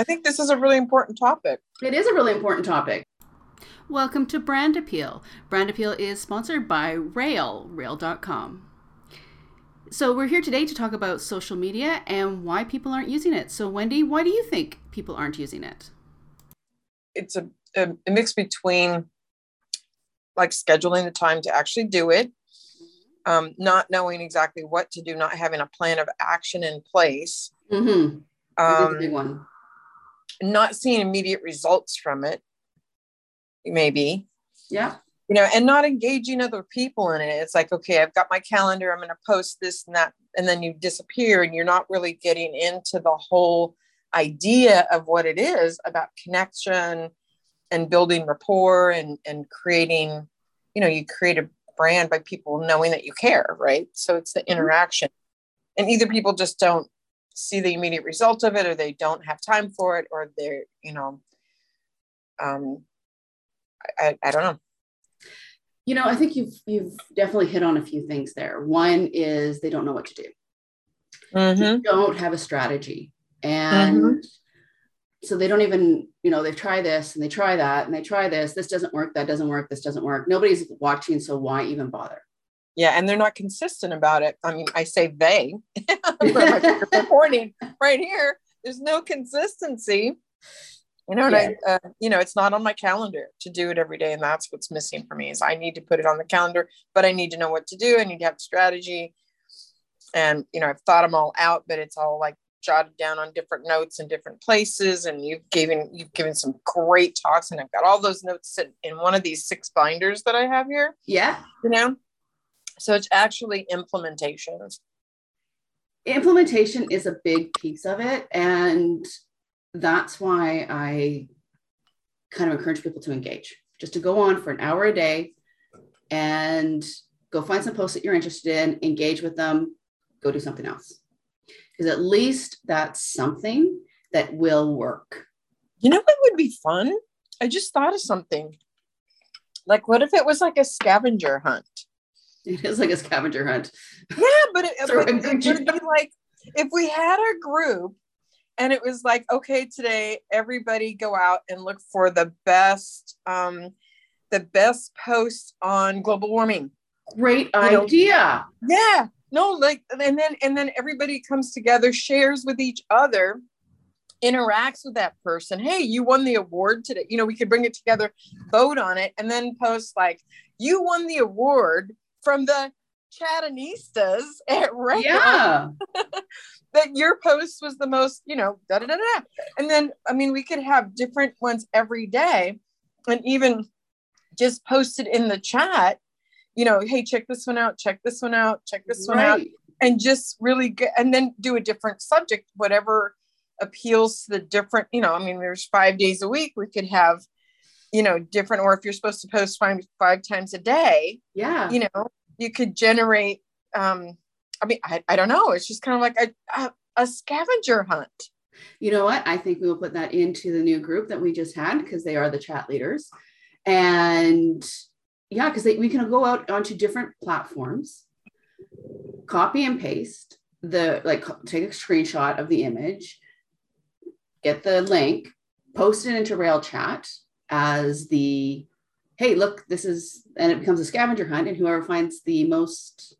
I think this is a really important topic. It is a really important topic. Welcome to Brand Appeal. Brand Appeal is sponsored by Rail, rail.com. So, we're here today to talk about social media and why people aren't using it. So, Wendy, why do you think people aren't using it? It's a, a, a mix between like scheduling the time to actually do it, um, not knowing exactly what to do, not having a plan of action in place. Mm-hmm. That's a Um, big one. Not seeing immediate results from it, maybe, Yeah. you know, and not engaging other people in it. It's like, okay, I've got my calendar, I'm going to post this and that, and then you disappear and you're not really getting into the whole idea of what it is about connection and building rapport and, and creating, you know, you create a brand by people knowing that you care, right? So it's the mm-hmm. interaction. And either people just don't see the immediate result of it or they don't have time for it or they're, you know, um, I, I, don't know. You know, I think you've you've definitely hit on a few things there. One is they don't know what to do. Mhm. Don't have a strategy. And so they don't even, you know, they try this and they try that and they try this. This doesn't work. That doesn't work. This doesn't work. Nobody's watching. So why even bother? Yeah, and they're not consistent about it. I mean, I say they, my right here. There's no consistency. You know, and I, uh, you know, it's not on my calendar to do it every day, and that's what's missing for me. Is I need to put it on the calendar, but I need to know what to do. I need to have strategy, and you know, I've thought them all out, but it's all like jotted down on different notes in different places. And you've given you've given some great talks, and I've got all those notes in one of these six binders that I have here Yeah. you know so it's actually implementations Implementation is a big piece of it. And that's why I kind of encourage people to engage, just to go on for an hour a day and go find some posts that you're interested in, engage with them, go do something else. Because at least that's something that will work. you know what would be fun i just thought of something like what if it was like a scavenger hunt It is like a scavenger hunt. yeah but it, but it would be like if we had a group and it was like okay today everybody go out and look for the best um the best post on global warming Great You know- idea. Yeah. No, like and then and then everybody comes together, shares with each other, interacts with that person. Hey, you won the award today. You know, we could bring it together, vote on it, and then post like you won the award from the Chatanistas at Rail Yeah. that your post was the most, you know, da da da da. And then, I mean, we could have different ones every day. And even just post it in the chat, you know, hey, check this one out, check this one out, check this one out, and just really get, and then do a different subject, whatever appeals to the different, you know, I mean, there's five days a week, we could have, you know, different, or if you're supposed to post five, five times a day, Yeah. you know you could generate um i mean i, I don't know it's just kind of like a, a, a scavenger hunt You know what? I think we will put that into the new group that we just had because they are the chat leaders. And yeah, because we can go out onto different platforms, copy and paste the like take a screenshot of the image, get the link, post it into Rail Chat as the hey, look, this is and it becomes a scavenger hunt, and whoever finds the most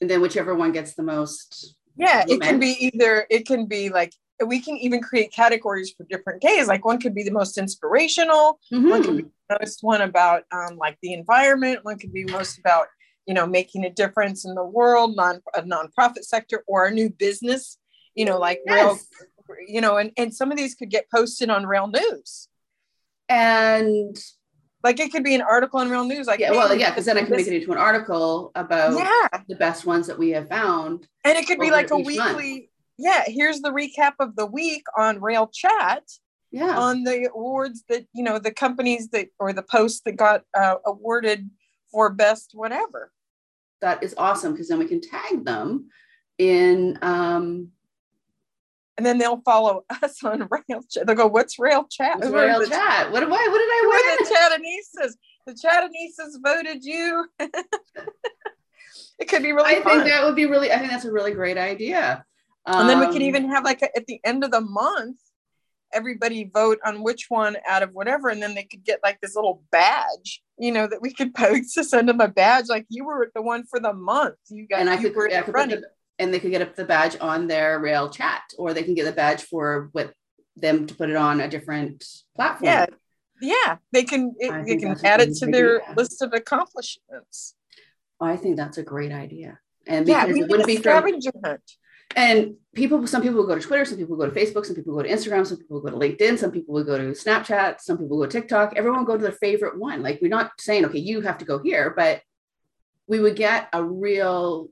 and then whichever one gets the most yeah it can be either it can be like we can even create categories for different days like one could be the most inspirational one could Mhm. be the most one about um, like the environment one could be most about you know making a difference in the world non a nonprofit sector or a new business you know like rail Yes. you know and, and some of these could get posted on rail news And like it could be an article in rail news like yeah, well, yeah, because then I can make it into an article about yeah the best ones that we have found. and it could be like a each month. weekly yeah here's the recap of the week on rail chat Yeah. on the awards that you know the companies that or the posts that got uh, awarded for best whatever that is awesome because then we can tag them in um and then they'll follow us on rail chat they'll go what's rail chat what's rail the- chat. What am I what did I win? the Chattanistas the Chattanistas voted you it could be really I fun think that would be really I think that's a really great idea. and then we could Um, even have like a, at the end of the month, everybody vote on which one out of whatever, and then they could get like this little badge, you know, that we could post to send them a badge, like you were the one for the month. You got and I could, were I could put the, and they could get up the badge on their rail chat, or they can get the badge for with them to put it on a different platform. Yeah, yeah, they can it, they can add it to their idea. list of accomplishments. Oh, I think that's a great idea. And Yeah, we it wouldn't be from scavenger hunt. and people some people will go to twitter some people will go to facebook some people will go to instagram some people will go to linkedin some people will go to snapchat some people will go to tiktok everyone will go to their favorite one like we're not saying okay you have to go here but we would get a real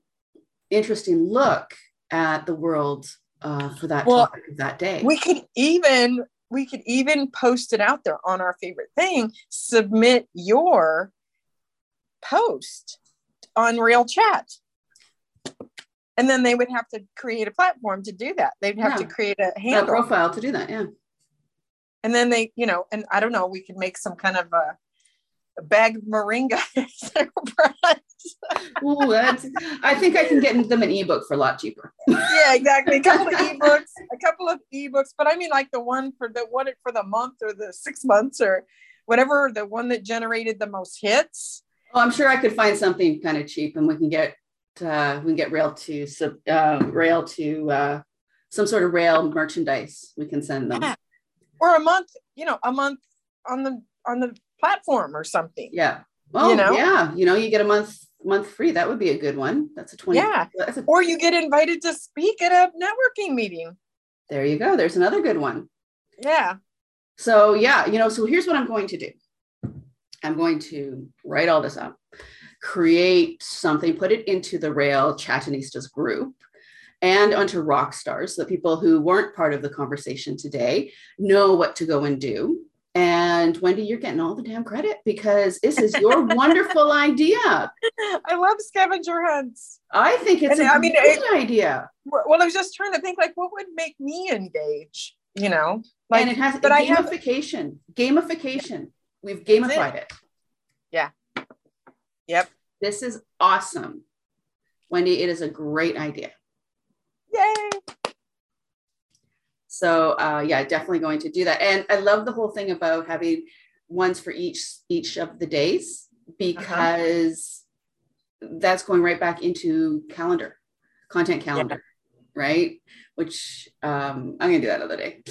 interesting look at the world uh, for that Well, topic of that day We could even we could even post it out there on our favorite thing. Submit your post on Rail Chat. And then they would have to create a platform to do that. They'd have to create a a handle. profile to do that yeah and then they, you know, and I don't know, we could make some kind of a, a bag of moringa. Ooh, that's i think i can get them an ebook for a lot cheaper yeah, exactly. A couple of ebooks, a couple of ebooks, but I mean like the one for the one for the month or the six months or whatever, the one that generated the most hits. Oh, I'm sure I could find something kind of cheap, and we can get uh, we can get rail to sub uh, rail to uh, some sort of rail merchandise. We can send them. Yeah. Or a month, you know, a month on the on the platform or something. Yeah. Oh, You know? yeah. You know, you get a month month free. That would be a good one. That's a twenty. Yeah. That's a, Or you get invited to speak at a networking meeting. there you go. There's another good one. Yeah. So yeah, you know. So here's what I'm going to do. I'm going to write all this up, create something, put it into the Rail Chatanistas group and onto Rockstars so that people who weren't part of the conversation today know what to go and do. And Wendy, you're getting all the damn credit because this is your wonderful idea. I love scavenger hunts. I think it's And a I mean, great idea. Well, I was just trying to think like what would make me engage, you know? Like and it has but I have- gamification. Gamification. We've That's it. gamified it. Yeah. Yep. This is awesome. Wendy, it is a great idea. yay. So uh, yeah, definitely going to do that. And I love the whole thing about having ones for each each of the days because that's going right back into calendar, content calendar, right? Which um, I'm gonna do that another day.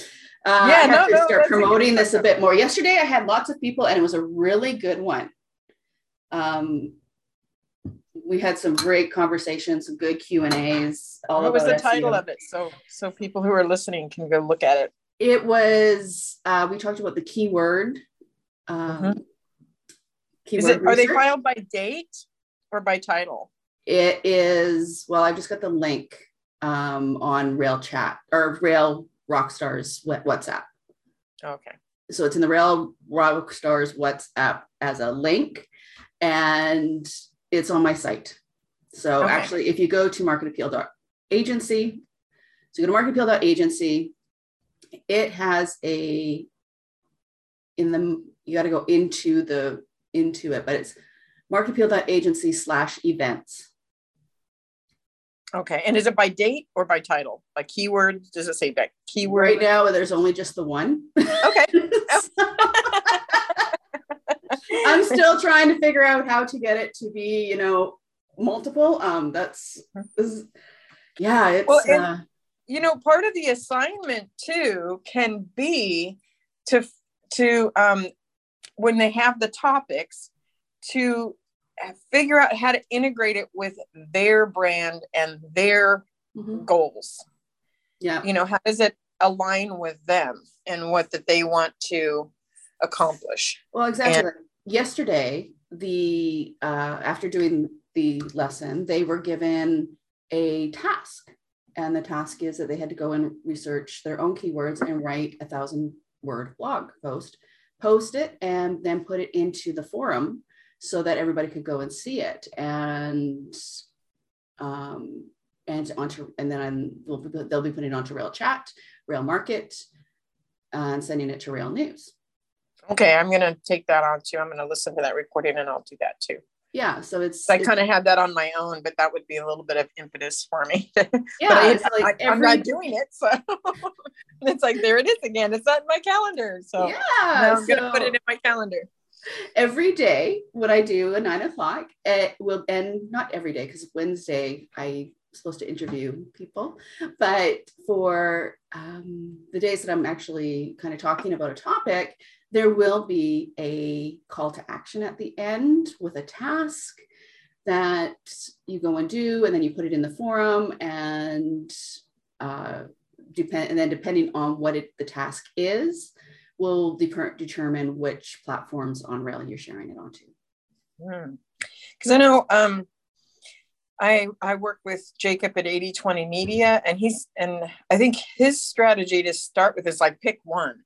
Uh, Yeah, I have no, to start promoting this a bit more. Yesterday, I had lots of people, and it was a really good one. Um, we had some great conversations, some good Q and A's. All What was the about title SEO. of it? So so people who are listening can go look at it. It was uh, we talked about the keyword. Um, Mhm. keyword Is it are they filed by date or by title? It is well. I just got the link um, on Rail Chat or Rail Rockstars Wha- WhatsApp. Okay. So it's in the Rail Rockstars WhatsApp as a link, and it's on my site. So Okay. actually, if you go to marketappeal.agency, so you go to marketappeal.agency, it has a in the you got to go into the into it, but it's marketappeal.agency slash events. Okay. And is it by date or by title? By keyword? Does it say by keyword? Right now, there's only just the one. Okay. Oh. I'm still trying to figure out how to get it to be, you know, multiple. Um, that's is, yeah, it's Well, and- uh, you know part of the assignment too can be to to um when they have the topics to figure out how to integrate it with their brand and their mhm, goals yeah, you know how does it align with them and what that they want to accomplish well, exactly. Yesterday, the uh, after doing the lesson, they were given a task, and the task is that they had to go and research their own keywords and write a thousand word blog post, post it, and then put it into the forum so that everybody could go and see it. And um and onto and then I'm, we'll, be- they'll be putting it onto rail chat rail market and sending it to rail news okay i'm going to take that on too i'm going to listen to that recording and i'll do that too Yeah. So it's, So I kind of had that on my own, but that would be a little bit of impetus for me. yeah, but I, it's like I, am every, not doing it. So it's like, there it is again. It's not in my calendar. So yeah. I'm going to put it in my calendar. every day what I do at nine o'clock, it will and not every day because Wednesday I'm supposed to interview people, but for um, the days that I'm actually kind of talking about a topic, there will be a call to action at the end with a task that you go and do, and then you put it in the forum and uh, depend and then depending on what it, the task is will de- determine which platforms on rail you're sharing it onto. Because I know um, I I work with Jacob at 8020 Media, and he's and I think his strategy to start with is like pick one,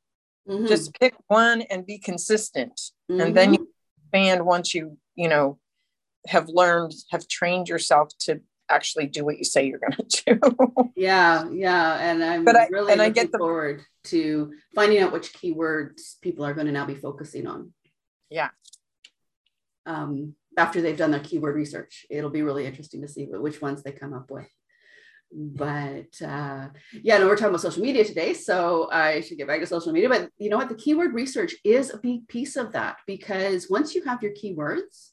Mhm. just pick one and be consistent, Mhm. and then you expand once you you know have learned have trained yourself to actually do what you say you're going to do. yeah yeah and i'm But I- really and I looking get the- forward to finding out which keywords people are going to now be focusing on yeah. um, after they've done their keyword research it'll be really interesting to see which ones they come up with but uh, yeah no we're talking about social media today so i should get back to social media but you know what? The keyword research is a big piece of that because once you have your keywords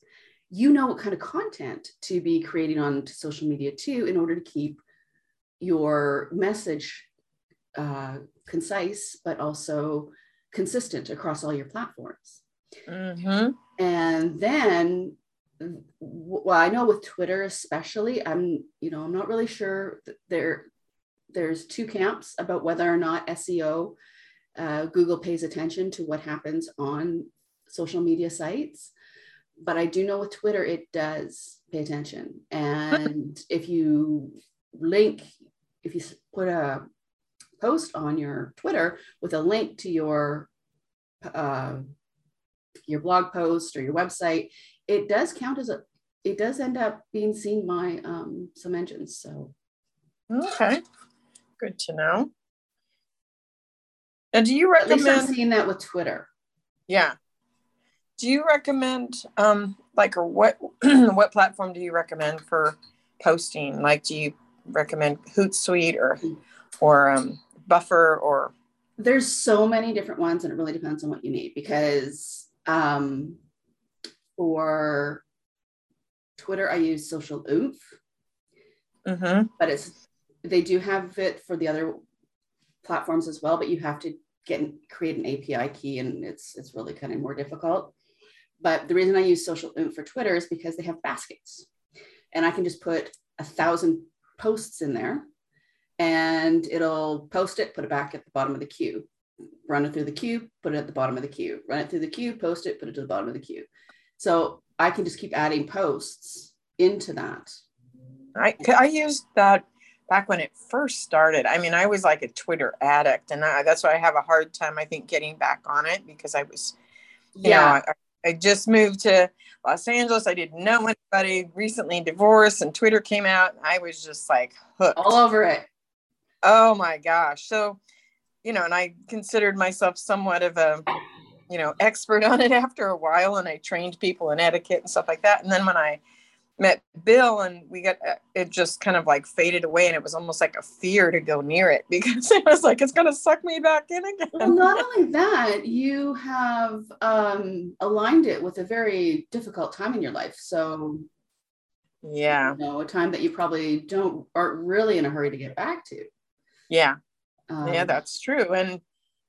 you know what kind of content to be creating on social media too in order to keep your message uh, concise but also consistent across all your platforms. Hmm and then well i know with twitter especially i'm you know i'm not really sure there there's two camps about whether or not seo uh, google pays attention to what happens on social media sites. But i do know with twitter it does pay attention. And if you link if you put a post on your twitter with a link to your uh, your blog post or your website, it does count as a, it does end up being seen by um, some engines. So Okay, good to know. Now, do you at least I'm recommend? seeing that with Twitter. Yeah. Do you recommend um like or what what platform do you recommend for posting? Like do you recommend Hootsuite or or um Buffer or There's so many different ones, and it really depends on what you need because um, for Twitter, I use Social Oomph, mm-hmm. but it's they do have it for the other platforms as well, but you have to get create an API key, and it's it's really kind of more difficult. But the reason I use Social Oomph for Twitter is because they have baskets, and I can just put a thousand posts in there, and it'll post it, put it back at the bottom of the queue, run it through the queue, put it at the bottom of the queue, run it through the queue, post it, put it to the bottom of the queue. So I can just keep adding posts into that. I I used that back when it first started. I mean, I was like a Twitter addict, and I, that's why I have a hard time. I think getting back on it because I was, you know, I, I just moved to Los Angeles. I didn't know anybody. Recently divorced, and Twitter came out, and I was just like hooked. all over it. Oh my gosh. So, you know, and I considered myself somewhat of a, you know, expert on it after a while and I trained people in etiquette and stuff like that. And then when I met Bill and we got uh, it just kind of like faded away and it was almost like a fear to go near it because it was like it's going to suck me back in again. Well, not only that, you have um, aligned it with a very difficult time in your life. So, yeah. you know, a time that you probably don't aren't really in a hurry to get back to. Yeah. Um, yeah, that's true. And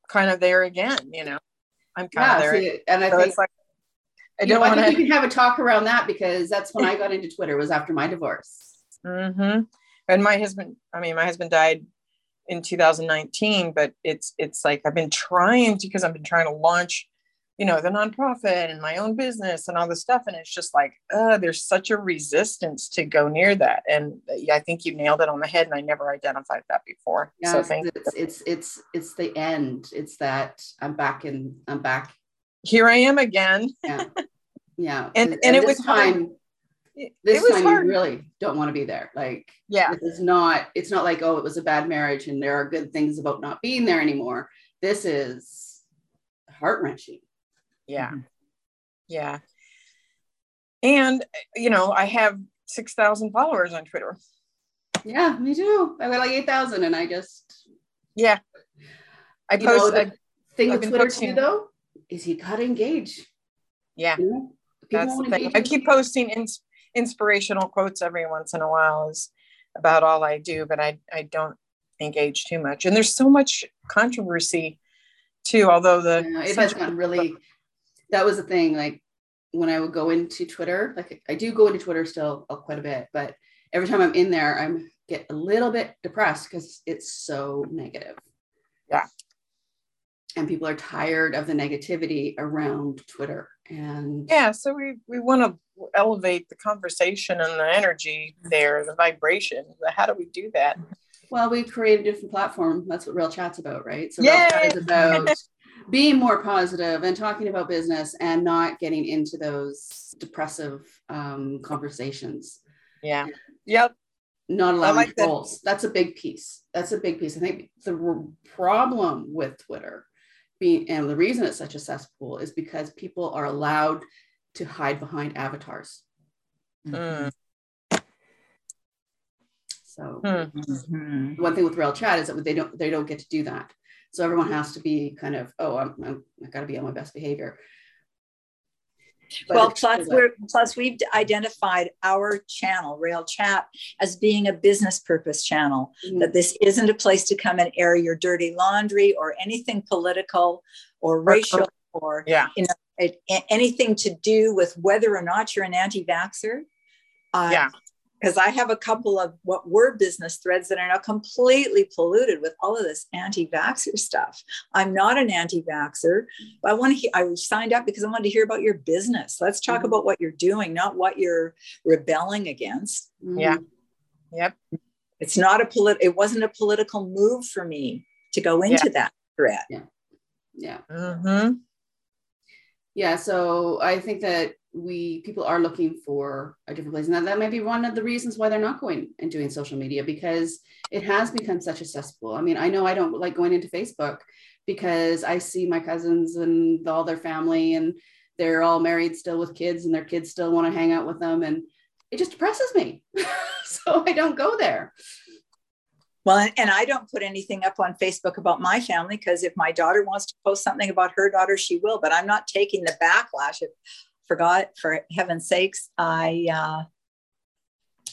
kind of there again, you know. I'm kind yeah. of there. see, and I so think like I don't know, I want think to we can have a talk around that because that's when I got into Twitter was after my divorce. hmm And my husband, I mean, my husband died in 2019, but it's it's like I've been trying to because I've been trying to launch, you know, the nonprofit and my own business and all this stuff, and it's just like, uh, there's such a resistance to go near that. And I think you nailed it on the head, and I never identified that before. Yeah, so thank it's, it's it's it's the end. It's that I'm back in. I'm back. here I am again. Yeah, yeah. And- and it this was hard. time. It, This it was time hard. you really don't want to be there. Like yeah, it's not it's not like oh it was a bad marriage and there are good things about not being there anymore this is heart-wrenching yeah, Mhm. yeah. And, you know, I have 6,000 followers on Twitter. Yeah, me too. I got like 8,000 and I just. Yeah. I post. Know, the thing with Twitter too, though, is you got to engage. Yeah. You know? That's the thing. I keep posting ins- inspirational quotes every once in a while is about all I do, but I, I don't engage too much. And there's so much controversy too, although the yeah, it has gotten really that was the thing. Like when I would go into Twitter, like I do go into Twitter still uh, quite a bit, but every time I'm in there, I'm get a little bit depressed because it's so negative. Yeah. And people are tired of the negativity around Twitter. And yeah, so we we want to elevate the conversation and the energy there, the vibration. How do we do that? Well, we create a different platform. That's what Rail Chat's about, right? So Real Chat is about being more positive and talking about business and not getting into those depressive um, conversations. Yeah. Yep. Not allowing like trolls. That. That's a big piece. That's a big piece. I think the problem with Twitter being, and the reason it's such a cesspool is because people are allowed to hide behind avatars. Mm. So mm-hmm. one thing with Rail Chat is that they don't they don't get to do that. So everyone has to be kind of, oh, I'm, I'm I got to be on my best behavior. But well, plus we're plus we've identified our channel, Rail Chat, as being a business purpose channel. Mm-hmm. That this isn't a place to come and air your dirty laundry or anything political or racial or yeah. you know it, anything to do with whether or not you're an anti-vaxxer. Uh, yeah because I have a couple of what were business threads that are now completely polluted with all of this anti-vaxxer stuff. I'm not an anti-vaxxer, but I want to. He- I signed up because I wanted to hear about your business. Let's talk mm-hmm. about what you're doing, not what you're rebelling against. Mm-hmm. Yeah. Yep. It's not a polit. It wasn't a political move for me to go into yeah. that thread. Yeah. Yeah. Mm-hmm. Yeah. So I think that we people are looking for a different place and that, might be one of the reasons why they're not going and doing social media because it has become such a i mean i know i don't like going into facebook because i see my cousins and all their family and they're all married still with kids and their kids still want to hang out with them and it just depresses me so i don't go there well, and I don't put anything up on Facebook about my family because if my daughter wants to post something about her daughter, she will. But I'm not taking the backlash. If forgot for heaven's sakes i uh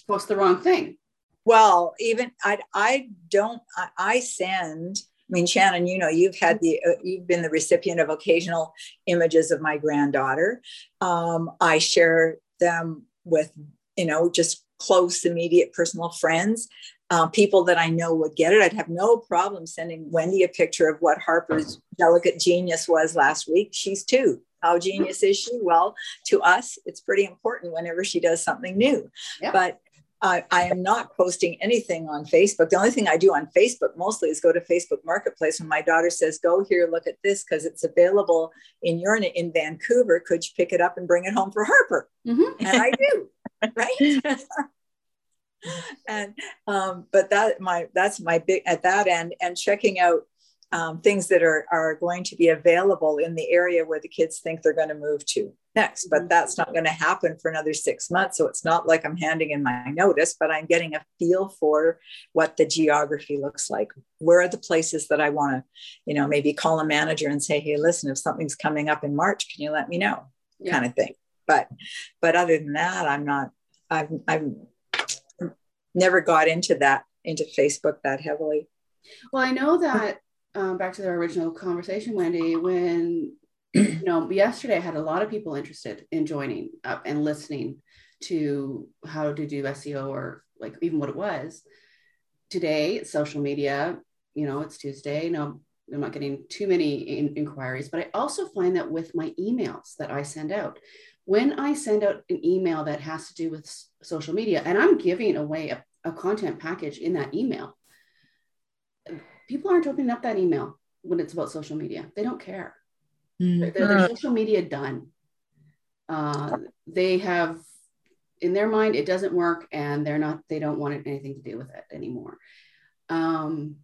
post the wrong thing well even i i don't i, I send I mean, Shannon, you know, you've had the, uh, you've been the recipient of occasional images of my granddaughter. Um, I share them with, you know, just close, immediate personal friends, uh, people that I know would get it. I'd have no problem sending Wendy a picture of what Harper's delicate genius was last week. She's two. How genius is she? Well, to us, it's pretty important whenever she does something new. Yep. But I, I, am not posting anything on Facebook. The only thing I do on Facebook mostly is go to Facebook Marketplace when my daughter says, "Go here, look at this because it's available in your in Vancouver. Could you pick it up and bring it home for Harper?" Mm-hmm. And I do, right? and um, but that my that's my big at that end and checking out um, things that are, are going to be available in the area where the kids think they're going to move to next. But mm-hmm. that's not going to happen for another six months. So it's not like I'm handing in my notice, but I'm getting a feel for what the geography looks like. Where are the places that I want to, you know, maybe call a manager and say, hey, listen, if something's coming up in March, can you let me know? Yeah. Kind of thing. But but other than that, I'm not, I've I've never got into that, into Facebook that heavily. Well, I know that um, back to the original conversation, Wendy, when you know yesterday I had a lot of people interested in joining up and listening to how to do SEO or like even what it was. Today, social media, you know, it's Tuesday. No, I'm not getting too many in- inquiries, but I also find that with my emails that I send out, when I send out an email that has to do with social media, and I'm giving away a, a content package in that email, people aren't opening up that email when it's about social media. They don't care. Mm-hmm. They're, they're, social media done. Uh, they have in their mind it doesn't work, and they're not. They don't want anything to do with it anymore. Um,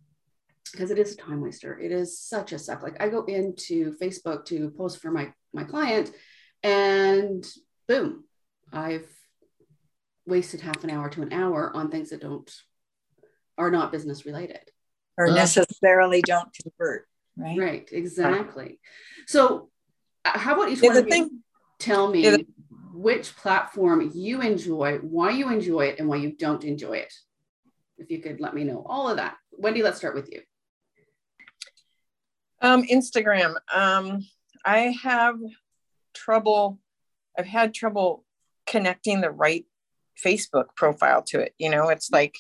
because it is a time waster. It is such a suck. Like I go into Facebook to post for my my client, and boom, I've wasted half an hour to an hour on things that don't are not business related or necessarily don't convert right? Right exactly. So uh, how about each one of you tell me which platform you enjoy why you enjoy it and why you don't enjoy it? If you could let me know all of that. Wendy let's start with you. Um, instagram. Um, i have trouble i've had trouble connecting the right Facebook profile to it. You know, it's like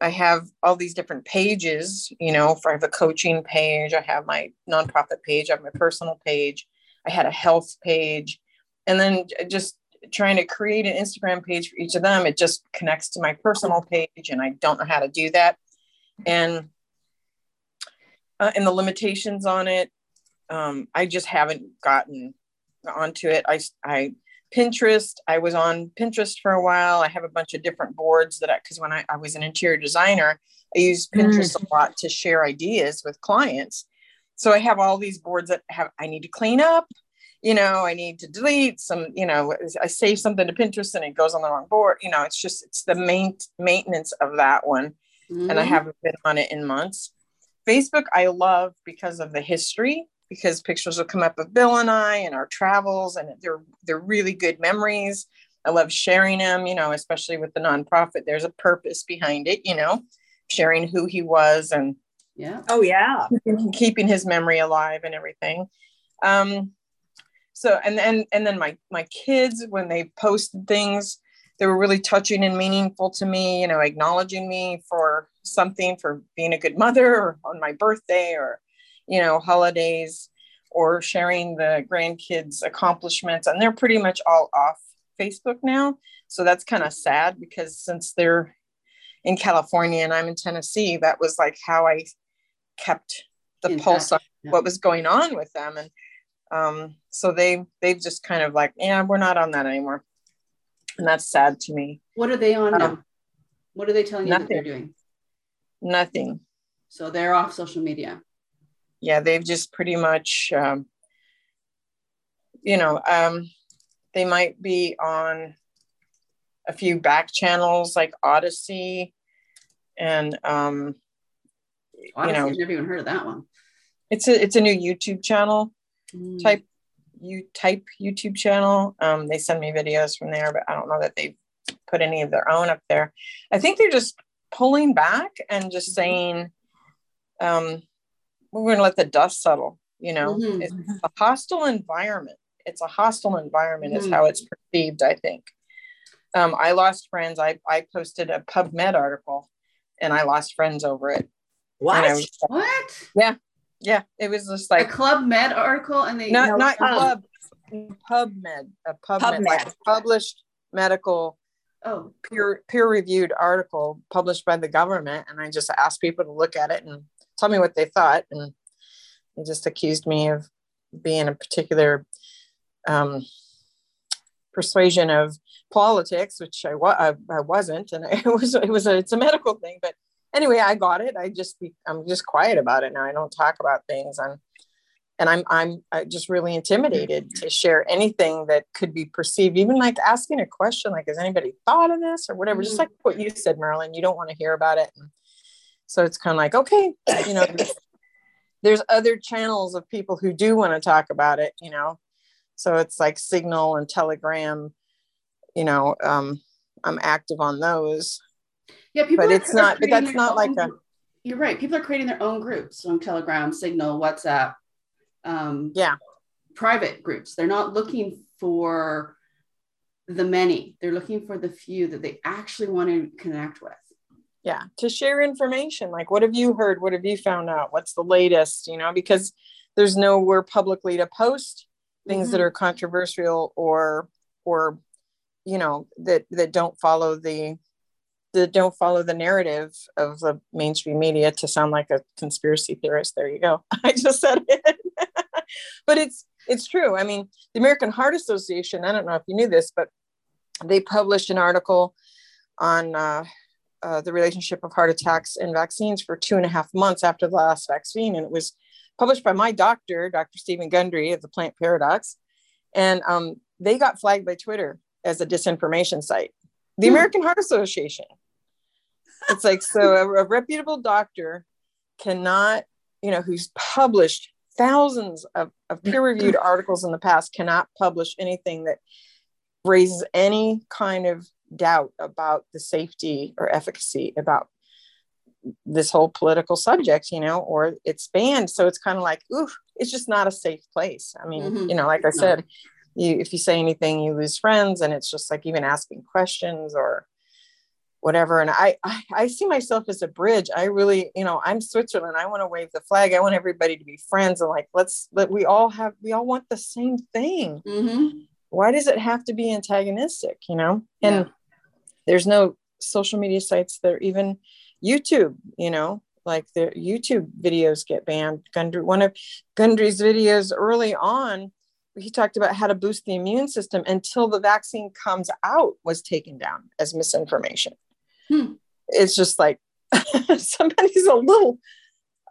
I have all these different pages, you know, for I have a coaching page, I have my nonprofit page, I have my personal page, I had a health page, and then just trying to create an Instagram page for each of them, it just connects to my personal page, and I don't know how to do that. And uh, and the limitations on it, um, I just haven't gotten onto it. I I Pinterest. I was on Pinterest for a while. I have a bunch of different boards that I, because when I, I, was an interior designer, I used Pinterest mm. a lot to share ideas with clients. So I have all these boards that have, I need to clean up, you know, I need to delete some, you know, I save something to Pinterest and it goes on the wrong board. You know, it's just, it's the main maintenance of that one. Mm. And I mm-hmm. haven't been on it in months. Facebook, I love because of the history because pictures will come up of Bill and I and our travels, and they're they're really good memories. I love sharing them, you know, especially with the nonprofit. There's a purpose behind it, you know, sharing who he was and yeah, oh yeah, keeping his memory alive and everything. Um, so and then and then my my kids when they posted things, they were really touching and meaningful to me. You know, acknowledging me for something for being a good mother or on my birthday or you know, holidays or sharing the grandkids' accomplishments. And they're pretty much all off Facebook now. So that's kind of sad because since they're in California and I'm in Tennessee, that was like how I kept the in pulse of yeah. what was going on with them. And um, so they they've just kind of like, yeah, we're not on that anymore. And that's sad to me. What are they on um, now? What are they telling nothing. you that they're doing? Nothing. So they're off social media yeah, they've just pretty much, um, you know, um, they might be on a few back channels like Odysee and, um, Odysee, you know, I've never even heard of that one. It's a it's a new YouTube channel mm. type you type YouTube channel. Um, they send me videos from there, but I don't know that they've put any of their own up there. I think they're just pulling back and just mm-hmm. saying, um, we're going to let the dust settle you know? Mm-hmm. it's a hostile environment. It's a hostile environment mm-hmm. is how it's perceived i think. Um, i lost friends. I, I posted a pubmed article and i lost friends over it. What? was, what? Yeah yeah. It was just like a club med article and they not, not club pubmed a pubmed, PubMed. Like published medical oh. peer peer reviewed article published by the government. And i just asked people to look at it and tell me what they thought. And they just accused me of being a particular um, persuasion of politics, which I, wa- I, I wasn't. And it was, it was a, it's a medical thing, but anyway, I got it. I just, be, I'm just quiet about it now. I don't talk about things. I'm, and I'm, I'm just really intimidated to share anything that could be perceived, even like asking a question, like, has anybody thought of this or whatever, mm-hmm. just like what you said, Marilyn, you don't want to hear about it. And so it's kind of like, okay, you know, there's other channels of people who do want to talk about it, you know. So it's like Signal and Telegram, you know, um, I'm active on those. Yeah, people but it's not, but that's not like a. You're right. People are creating their own groups on Telegram, Signal, WhatsApp. Um, yeah. Private groups. They're not looking for the many. They're looking for the few that they actually want to connect with yeah to share information like what have you heard? What have you found out? What's the latest you know because there's nowhere publicly to post things mm-hmm. that are controversial or or you know that that don't follow the that don't follow the narrative of the mainstream media to sound like a conspiracy theorist. There you go. I just said it. But it's it's true. I mean the american heart association i don't know if you knew this but they published an article on uh, uh, the relationship of heart attacks and vaccines for two and a half months after the last vaccine. And it was published by my doctor, Dr. Steven Gundry of the Plant Paradox. And um, they got flagged by Twitter as a disinformation site. The Hmm. American Heart Association. It's like so a, a reputable doctor cannot, you know, who's published thousands of, of peer-reviewed articles in the past cannot publish anything that raises any kind of doubt about the safety or efficacy about this whole political subject, you know, or it's banned. So it's kind of like, ooh, it's just not a safe place. I mean, Mhm. you know, like I said, you if you say anything, you lose friends, and it's just like even asking questions or whatever. And I, I, I see myself as a bridge. I really, you know, I'm Switzerland. I want to wave the flag. I want everybody to be friends and like let's let we all have we all want the same thing. Mm-hmm. Why does it have to be antagonistic? You know, and Yeah. There's no social media sites that are even YouTube, you know, like the YouTube videos get banned. Gundry, one of Gundry's videos early on, he talked about how to boost the immune system until the vaccine comes out was taken down as misinformation. Hmm. It's just like somebody's a little,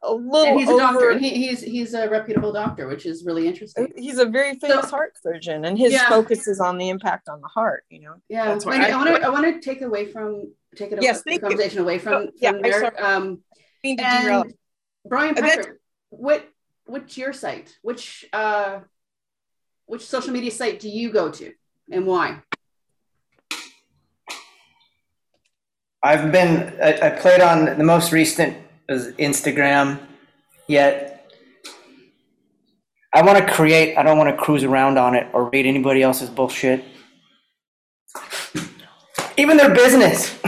a little And he's a doctor. And he, he's he's a reputable doctor, which is really interesting. He's a very famous So- heart surgeon, and his Yeah. focus is on the impact on the heart. You know, Yeah, That's why Wendy, I- I want to I want to take away from take it Yes, the thank you. conversation away from, Oh, yeah, from I there. sorry. Um, Mean to derail and Brian Uh, Patrick, what what's your site? Which uh, which social media site do you go to, and why? I've been I, I played on the most recent is Instagram, yet I want to create. I don't want to cruise around on it or read anybody else's bullshit. Even their business.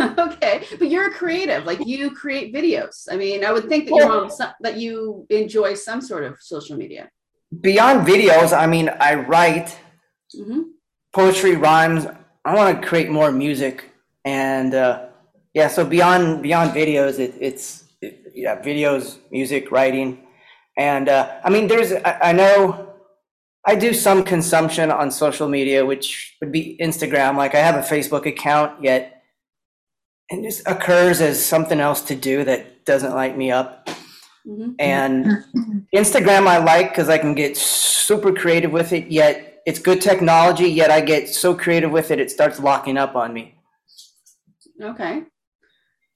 okay, but you're a creative. Like you create videos. I mean, I would think that you're on some, that you enjoy some sort of social media. Beyond videos, I mean, I write hmm poetry, rhymes. I want to create more music, and uh, yeah. So beyond beyond videos, it, it's it, yeah, videos, music, writing, and uh, I mean, there's I, I know I do some consumption on social media, which would be Instagram. Like I have a Facebook account, yet it just occurs as something else to do that doesn't light me up. hmm And Instagram I like because I can get super creative with it, yet it's good technology, yet I get so creative with it, it starts locking up on me. Okay.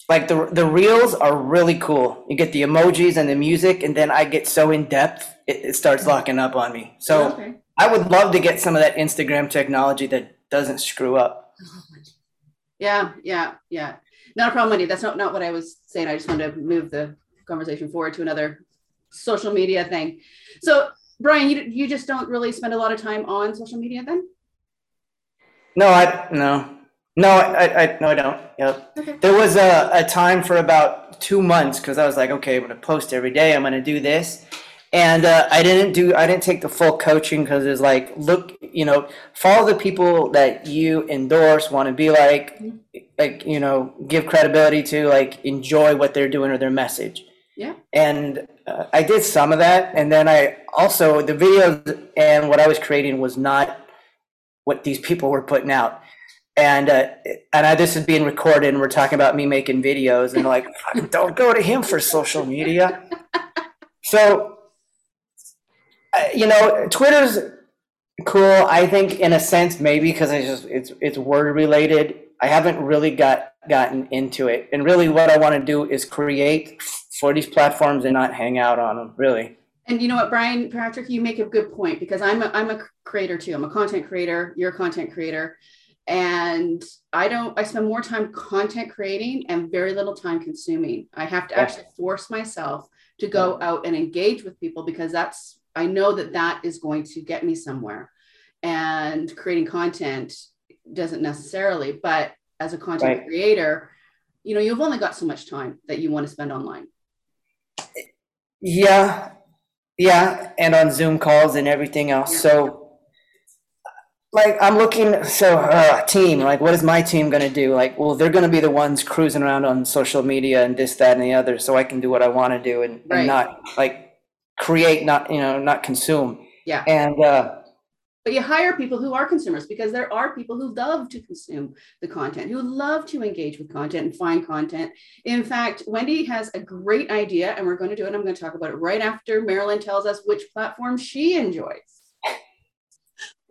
Like the, the reels are really cool. You get the emojis and the music, and then I get so in depth, it, it starts locking up on me. So okay. I would love to get some of that Instagram technology that doesn't screw up. Yeah, yeah, yeah. Not a problem, Wendy. That's not, not what I was saying. I just wanted to move the conversation forward to another social media thing. So, Brian, you, you just don't really spend a lot of time on social media then? No, I no, no, I, I no, I don't. Yep. Okay. There was a, a time for about two months because I was like, okay, I'm gonna post every day. I'm gonna do this, and uh, I didn't do. I didn't take the full coaching because it's like, look, you know, follow the people that you endorse, want to be like, like you know, give credibility to, like enjoy what they're doing or their message. Yeah. And uh, I did some of that, and then I also the videos and what I was creating was not what these people were putting out. And uh, and I, this is being recorded, and we're talking about me making videos, and like, don't go to him for social media. So, uh, you know, Twitter's cool. I think in a sense, maybe because it's just it's it's word related. I haven't really got gotten into it, and really, what I want to do is create for these platforms and not hang out on them. Really. And you know what, Brian Patrick, you make a good point because I'm a, I'm a creator too. I'm a content creator. You're a content creator. And I don't, I spend more time content creating and very little time consuming. I have to oh. actually force myself to go out and engage with people because that's, I know that that is going to get me somewhere. And creating content doesn't necessarily, but as a content Right. creator, you know, you've only got so much time that you want to spend online. Yeah, yeah, and on Zoom calls and everything else. So, like, I'm looking. So, uh, team, like, what is my team gonna do? Like, well, they're gonna be the ones cruising around on social media and this, that, and the other, so I can do what I want to do and, Right. and not like create, not you know, not consume. Yeah. And uh, But you hire people who are consumers because there are people who love to consume the content, who love to engage with content and find content. In fact, Wendy has a great idea, and we're going to do it. I'm going to talk about it right after Marilyn tells us which platform she enjoys.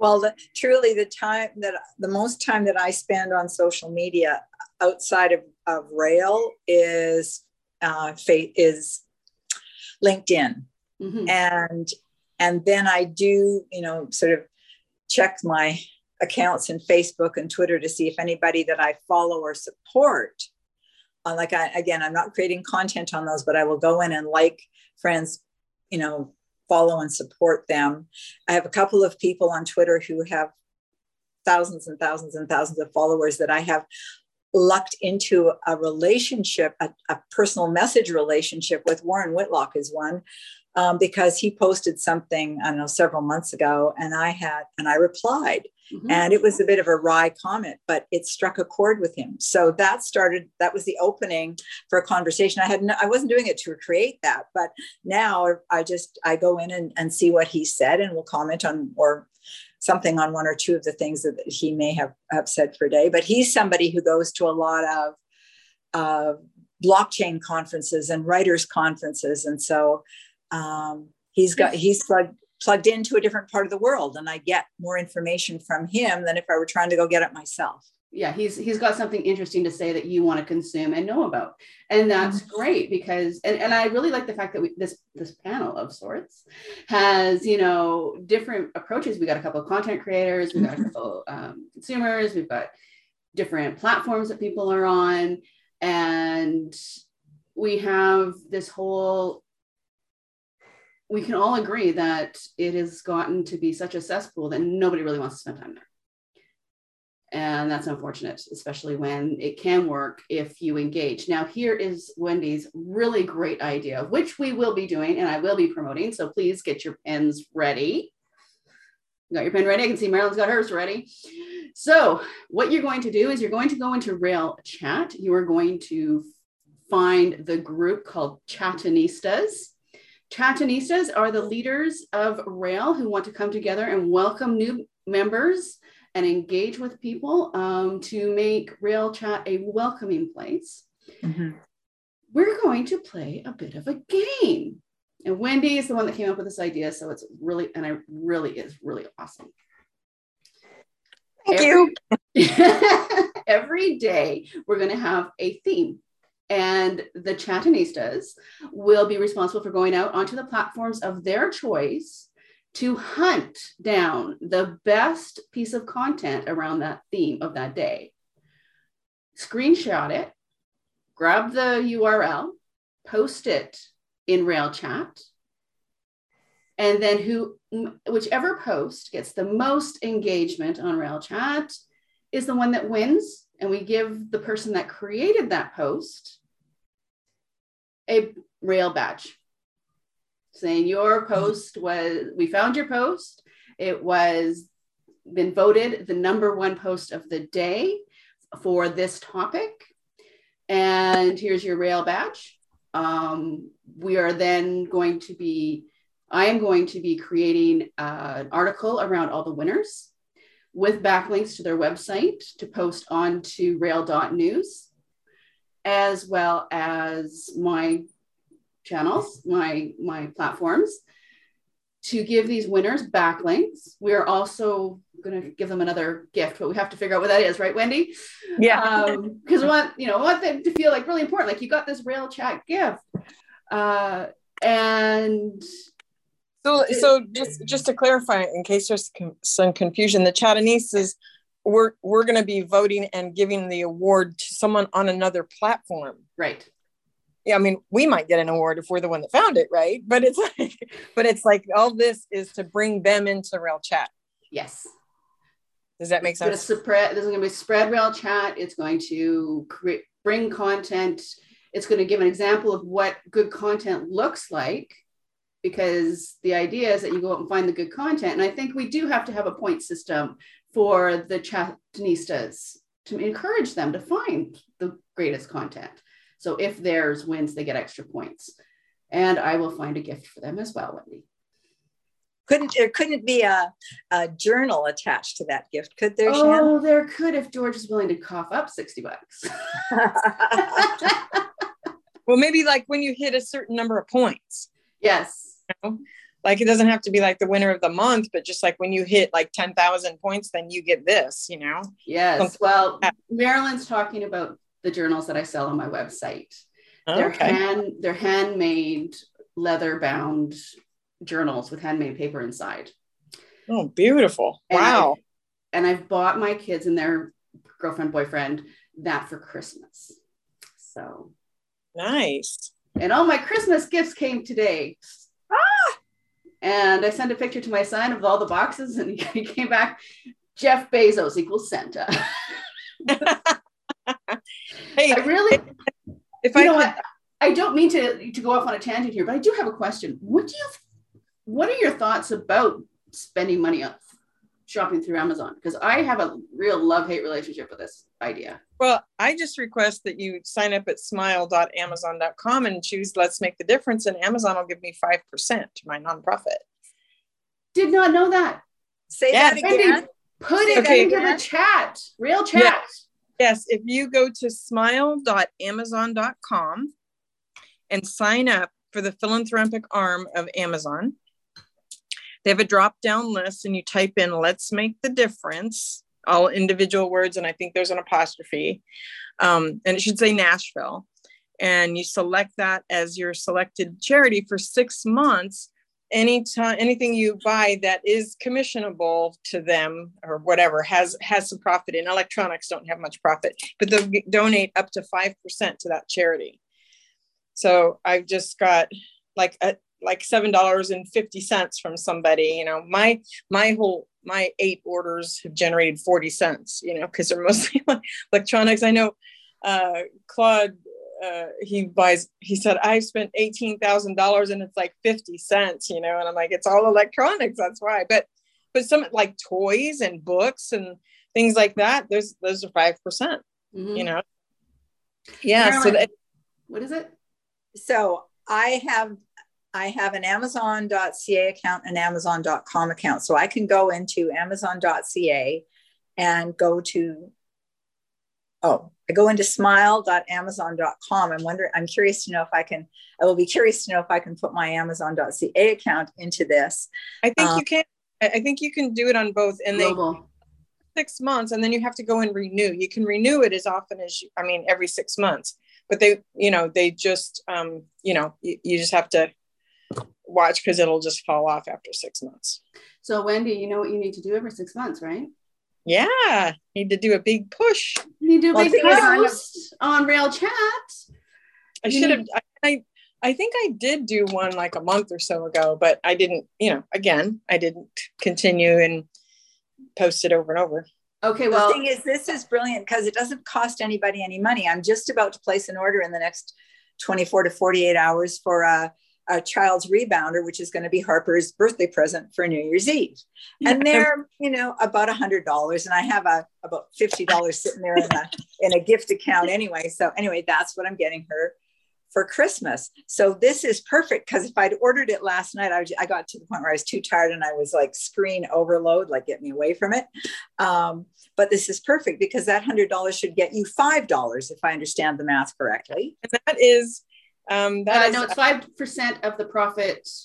Well, the, truly, the time that the most time that I spend on social media outside of, of Rail is uh, is LinkedIn, mm-hmm. and and then I do you know sort of check my accounts in Facebook and Twitter to see if anybody that I follow or support. Uh, like I, again, I'm not creating content on those, but I will go in and like friends, you know, follow and support them. I have a couple of people on Twitter who have thousands and thousands and thousands of followers that I have lucked into a relationship, a, a personal message relationship with. Warren Whitlock is one. Um, because he posted something I don't know several months ago, and I had and I replied, mm-hmm. and it was a bit of a wry comment, but it struck a chord with him. So that started that was the opening for a conversation. I had no, I wasn't doing it to create that, but now I just I go in and, and see what he said, and will comment on or something on one or two of the things that he may have, have said for a day. But he's somebody who goes to a lot of uh, blockchain conferences and writers conferences, and so um, he's got he's plugged plugged into a different part of the world, and I get more information from him than if I were trying to go get it myself yeah he's he's got something interesting to say that you want to consume and know about and that's mm-hmm. great because and, and i really like the fact that we, this this panel of sorts has you know different approaches we got a couple of content creators we got a mm-hmm. couple um, consumers we've got different platforms that people are on and we have this whole we can all agree that it has gotten to be such a cesspool that nobody really wants to spend time there and that's unfortunate, especially when it can work if you engage. Now, here is Wendy's really great idea, which we will be doing and I will be promoting. So please get your pens ready. You got your pen ready? I can see Marilyn's got hers ready. So, what you're going to do is you're going to go into Rail Chat. You are going to find the group called Chatinistas. Chatinistas are the leaders of Rail who want to come together and welcome new members and engage with people um, to make Rail Chat a welcoming place. Mm-hmm. We're going to play a bit of a game. And Wendy is the one that came up with this idea. So it's really, and I really is really awesome. Thank every, you. every day, we're going to have a theme. And the Chatinistas will be responsible for going out onto the platforms of their choice to hunt down the best piece of content around that theme of that day. Screenshot it, grab the URL, post it in Rail Chat, and then who whichever post gets the most engagement on Rail Chat is the one that wins, and we give the person that created that post a Rail badge saying your post was, we found your post. It was been voted the number one post of the day for this topic. And here's your rail badge. Um, we are then going to be, I am going to be creating uh, an article around all the winners with backlinks to their website to post onto rail.news, as well as my channels, my, my platforms, to give these winners backlinks. We are also going to give them another gift, but we have to figure out what that is, right, Wendy? Yeah. Because um, we want, you know, want them to feel like really important, like you got this rail chat gift. Uh, and so, so just just to clarify, in case there's some confusion, the Chatinistas, we're we're going to be voting and giving the award to someone on another platform. Right yeah, I mean, we might get an award if we're the one that found it, right? But it's like, but it's like all this is to bring them into Rail Chat. Yes. Does that make sense? Spread, is going to be spread Rail Chat. It's going to create, bring content. It's going to give an example of what good content looks like, because the idea is that you go out and find the good content. And I think we do have to have a point system for the chatinistas to encourage them to find the greatest content. So if theirs wins, they get extra points. And I will find a gift for them as well, Wendy. Couldn't there couldn't be a, a journal attached to that gift, could there? Oh, Shannon? there could if George is willing to cough up 60 bucks. well, maybe like when you hit a certain number of points. Yes. You know? like it doesn't have to be like the winner of the month, but just like when you hit like 10,000 points, then you get this, you know? Yes. Well, Marilyn's talking about the journals that I sell on my website. Oh, they're Okay. hand they're handmade leather bound journals with handmade paper inside. Oh, beautiful. And Wow. I've- and I've bought my kids and their girlfriend, boyfriend that for Christmas. So, Nice. and all my Christmas gifts came today. And I sent a picture to my son of all the boxes, and he came back. Jeff Bezos equals Santa. Hey, I really, if I know could, what? I don't mean to to go off on a tangent here, but I do have a question. What do you, what are your thoughts about spending money on shopping through Amazon? Because I have a real love hate relationship with this idea. well, I just request that you sign up at smile.amazon.com and choose Let's Make the Difference, and Amazon will give me 5% to my nonprofit. Did not know that. Say Yeah, that Wendy, again. Put it Okay. into the chat, Rail Chat. Yes, if you go to smile.amazon.com and sign up for the philanthropic arm of Amazon, they have a drop down list and you type in let's make the difference, all individual words, and I think there's an apostrophe. Um, and it should say Nashville. And you select that as your selected charity for six months. Anytime anything you buy that is commissionable to them or whatever has has some profit in electronics don't have much profit, but they'll donate up to five percent to that charity. So I've just got like a like seven dollars and fifty cents from somebody. You know, my my whole my eight orders have generated 40 cents, you know, because they're mostly electronics. I know uh, Claude, uh, he buys, he said, I spent $18,000 and it's like 50 cents, you know, and I'm like, it's all electronics. That's why. But, but some like toys and books and things like that, those, those are 5%, Mhm. you know? Yeah. So that, what is it? So I have I have an Amazon.ca account and Amazon.com account. So I can go into Amazon.ca and go to oh, I go into smile.amazon.com. I'm wondering, I'm curious to know if I can, I will be curious to know if I can put my Amazon.ca account into this. I think um, you can, I I think you can do it on both and they Global. six months and then you have to go and renew. You can renew it as often as you, I mean, every six months, but they, you know, they just, um, you know, you, you just have to watch because it'll just fall off after six months. So Wendy, you know what you need to do every six months, right? Yeah. Need to do a big push. You need to do a Well, big the thing is, I'm a- post on Rail Chat. I should have, need- I, I, I think I did do one like a month or so ago, but I didn't, you know, again, I didn't continue and post it over and over. Okay, Well, well, the thing is, this is brilliant because it doesn't cost anybody any money. I'm just about to place an order in the next 24 to 48 hours for a, a child's rebounder, which is going to be Harper's birthday present for New Year's Eve. And they're, you know, about a hundred dollars. And I have a about fifty dollars sitting there in a in a gift account anyway. So anyway, that's what I'm getting her for Christmas. So this is perfect because if I'd ordered it last night, I, was, I got to the point where I was too tired and I was like screen overload, like get me away from it. Um, but this is perfect because that hundred dollars should get you five dollars if I understand the math correctly. And that is, um, that uh, is, no, it's five percent of the profit.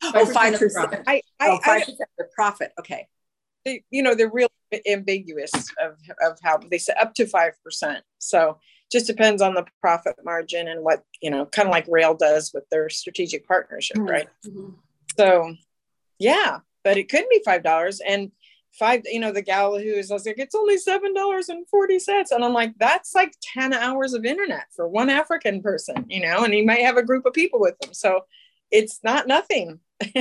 Oh, 5% five of the percent. profit. I, I, Oh, percent of profit. Okay. they, you know, they're real ambiguous of, of how they say up to 5%. So just depends on the profit margin and what, you know, kind of like Rail does with their strategic partnership, Mhm. right? Mhm. So yeah, but it could be $5 and five, you know, the gal who is I was like, it's only $7.40. And I'm like, that's like 10 hours of internet for one African person, you know, and he might have a group of people with him. So it's not nothing.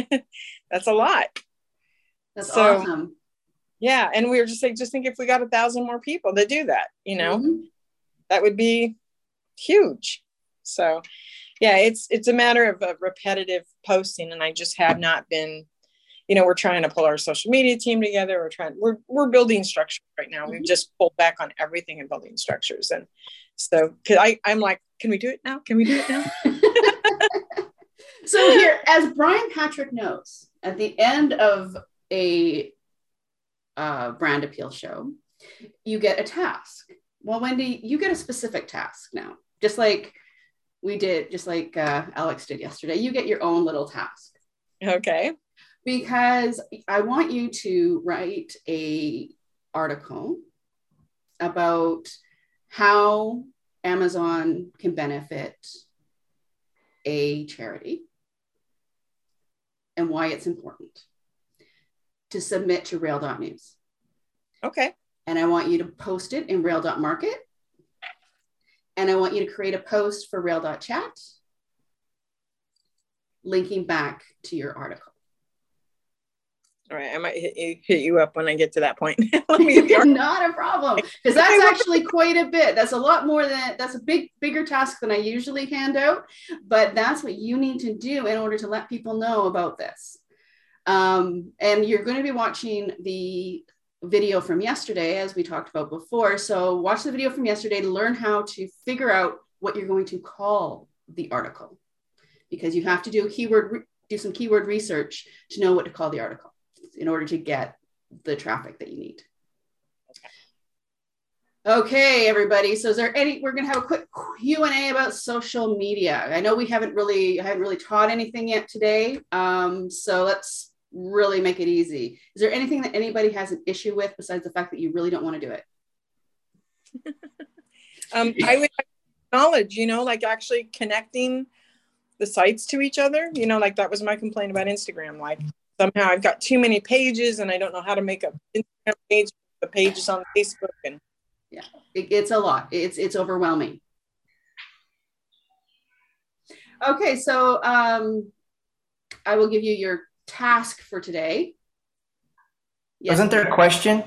that's a lot. That's So- awesome. Yeah, and we were just like, just think if we got a thousand more people to do that, you know, Mhm. that would be huge. So, yeah, it's it's a matter of a repetitive posting, and I just have not been. You know, we're trying to pull our social media team together. We're trying. We're we're building structure right now. We've Mhm. just pulled back on everything and building structures, and so I I'm like, can we do it now? Can we do it now? so here, as Brian Patrick knows, at the end of a uh, brand appeal show, you get a task. Well, Wendy, you get a specific task now, just like we did, just like uh, Alex did yesterday. You get your own little task. Okay. Because I want you to write a article about how Amazon can benefit a charity and why it's important to submit to rail.news. Okay. And I want you to post it in rail.market. And I want you to create a post for rail.chat linking back to your article. All right. I might hit you, hit you up when I get to that point. Let me get the art- Not a problem. Because that's actually quite a bit. That's a lot more than that's a big, bigger task than I usually hand out. But that's what you need to do in order to let people know about this. Um, and you're going to be watching the video from yesterday, as we talked about before. So watch the video from yesterday to learn how to figure out what you're going to call the article, because you have to do keyword, do some keyword research to know what to call the article in order to get the traffic that you need. Okay, everybody. So is there any, we're gonna have a quick Q&A about social media. I know we haven't really, I haven't really taught anything yet today. Um, so let's really make it easy. Is there anything that anybody has an issue with besides the fact that you really don't want to do it? um, I would acknowledge, you know, like actually connecting the sites to each other. You know, like that was my complaint about Instagram. Like somehow I've got too many pages and I don't know how to make a Instagram page, the pages on Facebook and yeah, It, it's a lot. It's it's overwhelming. Okay, so um, I will give you your task for today. Yes. Wasn't there a question?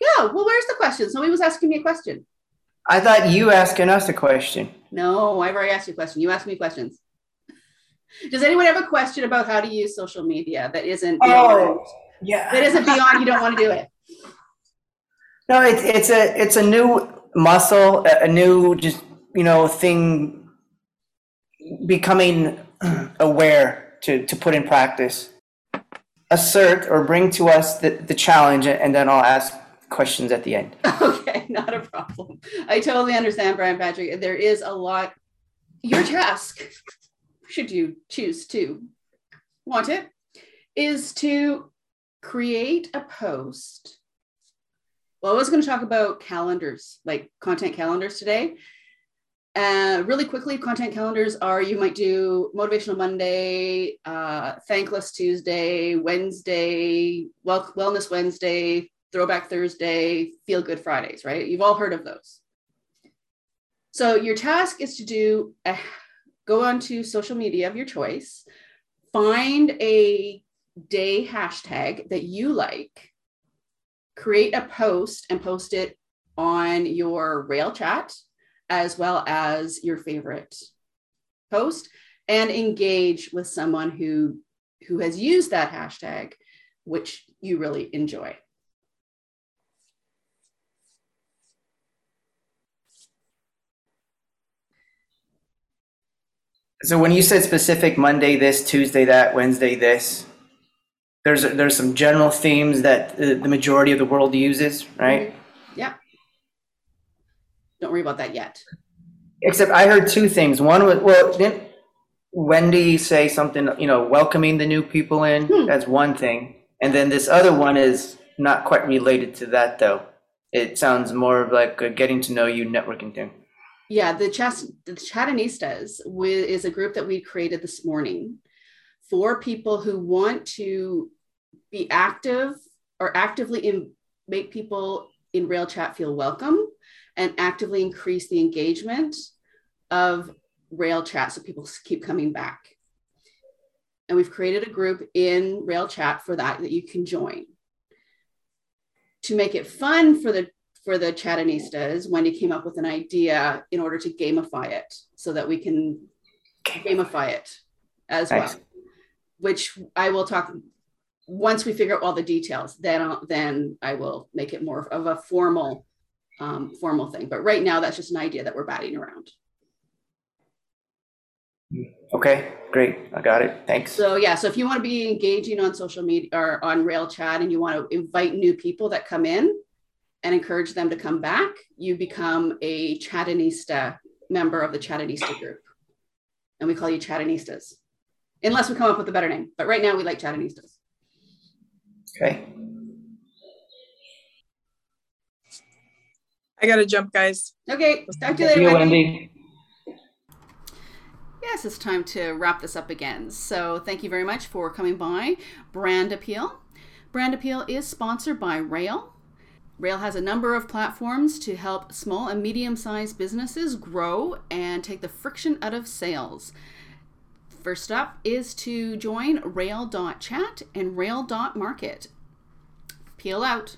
Yeah. Well, where's the question? Somebody was asking me a question. I thought you asking us a question. No, I've already asked you a question. You asked me questions. Does anyone have a question about how to use social media that isn't oh, beyond, yeah. that isn't beyond you don't want to do it? No, it's it's a it's a new muscle, a, a new just you know thing becoming aware to to put in practice. Assert or bring to us the, the challenge, and then I'll ask questions at the end. Okay, not a problem. I totally understand, Brian Patrick. There is a lot. Your task, should you choose to want it, is to create a post. Well, I was going to talk about calendars, like content calendars today. Uh, really quickly, content calendars are you might do Motivational Monday, uh, Thankless Tuesday, Wednesday, well, Wellness Wednesday, Throwback Thursday, Feel Good Fridays, right? You've all heard of those. So your task is to do a, go onto social media of your choice, find a day hashtag that you like, create a post and post it on your Rail chat as well as your favorite post and engage with someone who who has used that hashtag which you really enjoy. So when you said specific Monday this, Tuesday that, Wednesday this, there's there's some general themes that the, the majority of the world uses, right? Yeah. Don't worry about that yet. Except I heard two things. One was well, didn't Wendy say something? You know, welcoming the new people in. Hmm. That's one thing, and then this other one is not quite related to that though. It sounds more of like a getting to know you networking thing. Yeah, the, Chas- the Chatanistas wi- is a group that we created this morning for people who want to be active or actively in, make people in Rail Chat feel welcome and actively increase the engagement of Rail Chat so people keep coming back. And we've created a group in Rail Chat for that that you can join. To make it fun for the for the Chatanistas, Wendy came up with an idea in order to gamify it so that we can gamify it as Nice. well, which I will talk once we figure out all the details. Then I'll, then I will make it more of a formal um, formal thing. But right now, that's just an idea that we're batting around. Okay, great. I got it. Thanks. So yeah, so if you want to be engaging on social media or on Rail Chat and you want to invite new people that come in and encourage them to come back, you become a Chatanista member of the Chatanista group. And we call you Chatanistas. unless we come up with a better name. But right now we like Chatanistas. Okay. I gotta jump, guys. Okay, talk to you See later. you, Wendy. Wendy. Yes, it's time to wrap this up again. So, thank you very much for coming by Brand Appeal. Brand Appeal is sponsored by Rail. Rail has a number of platforms to help small and medium sized businesses grow and take the friction out of sales. First up is to join rail.chat and rail.market. Peel out.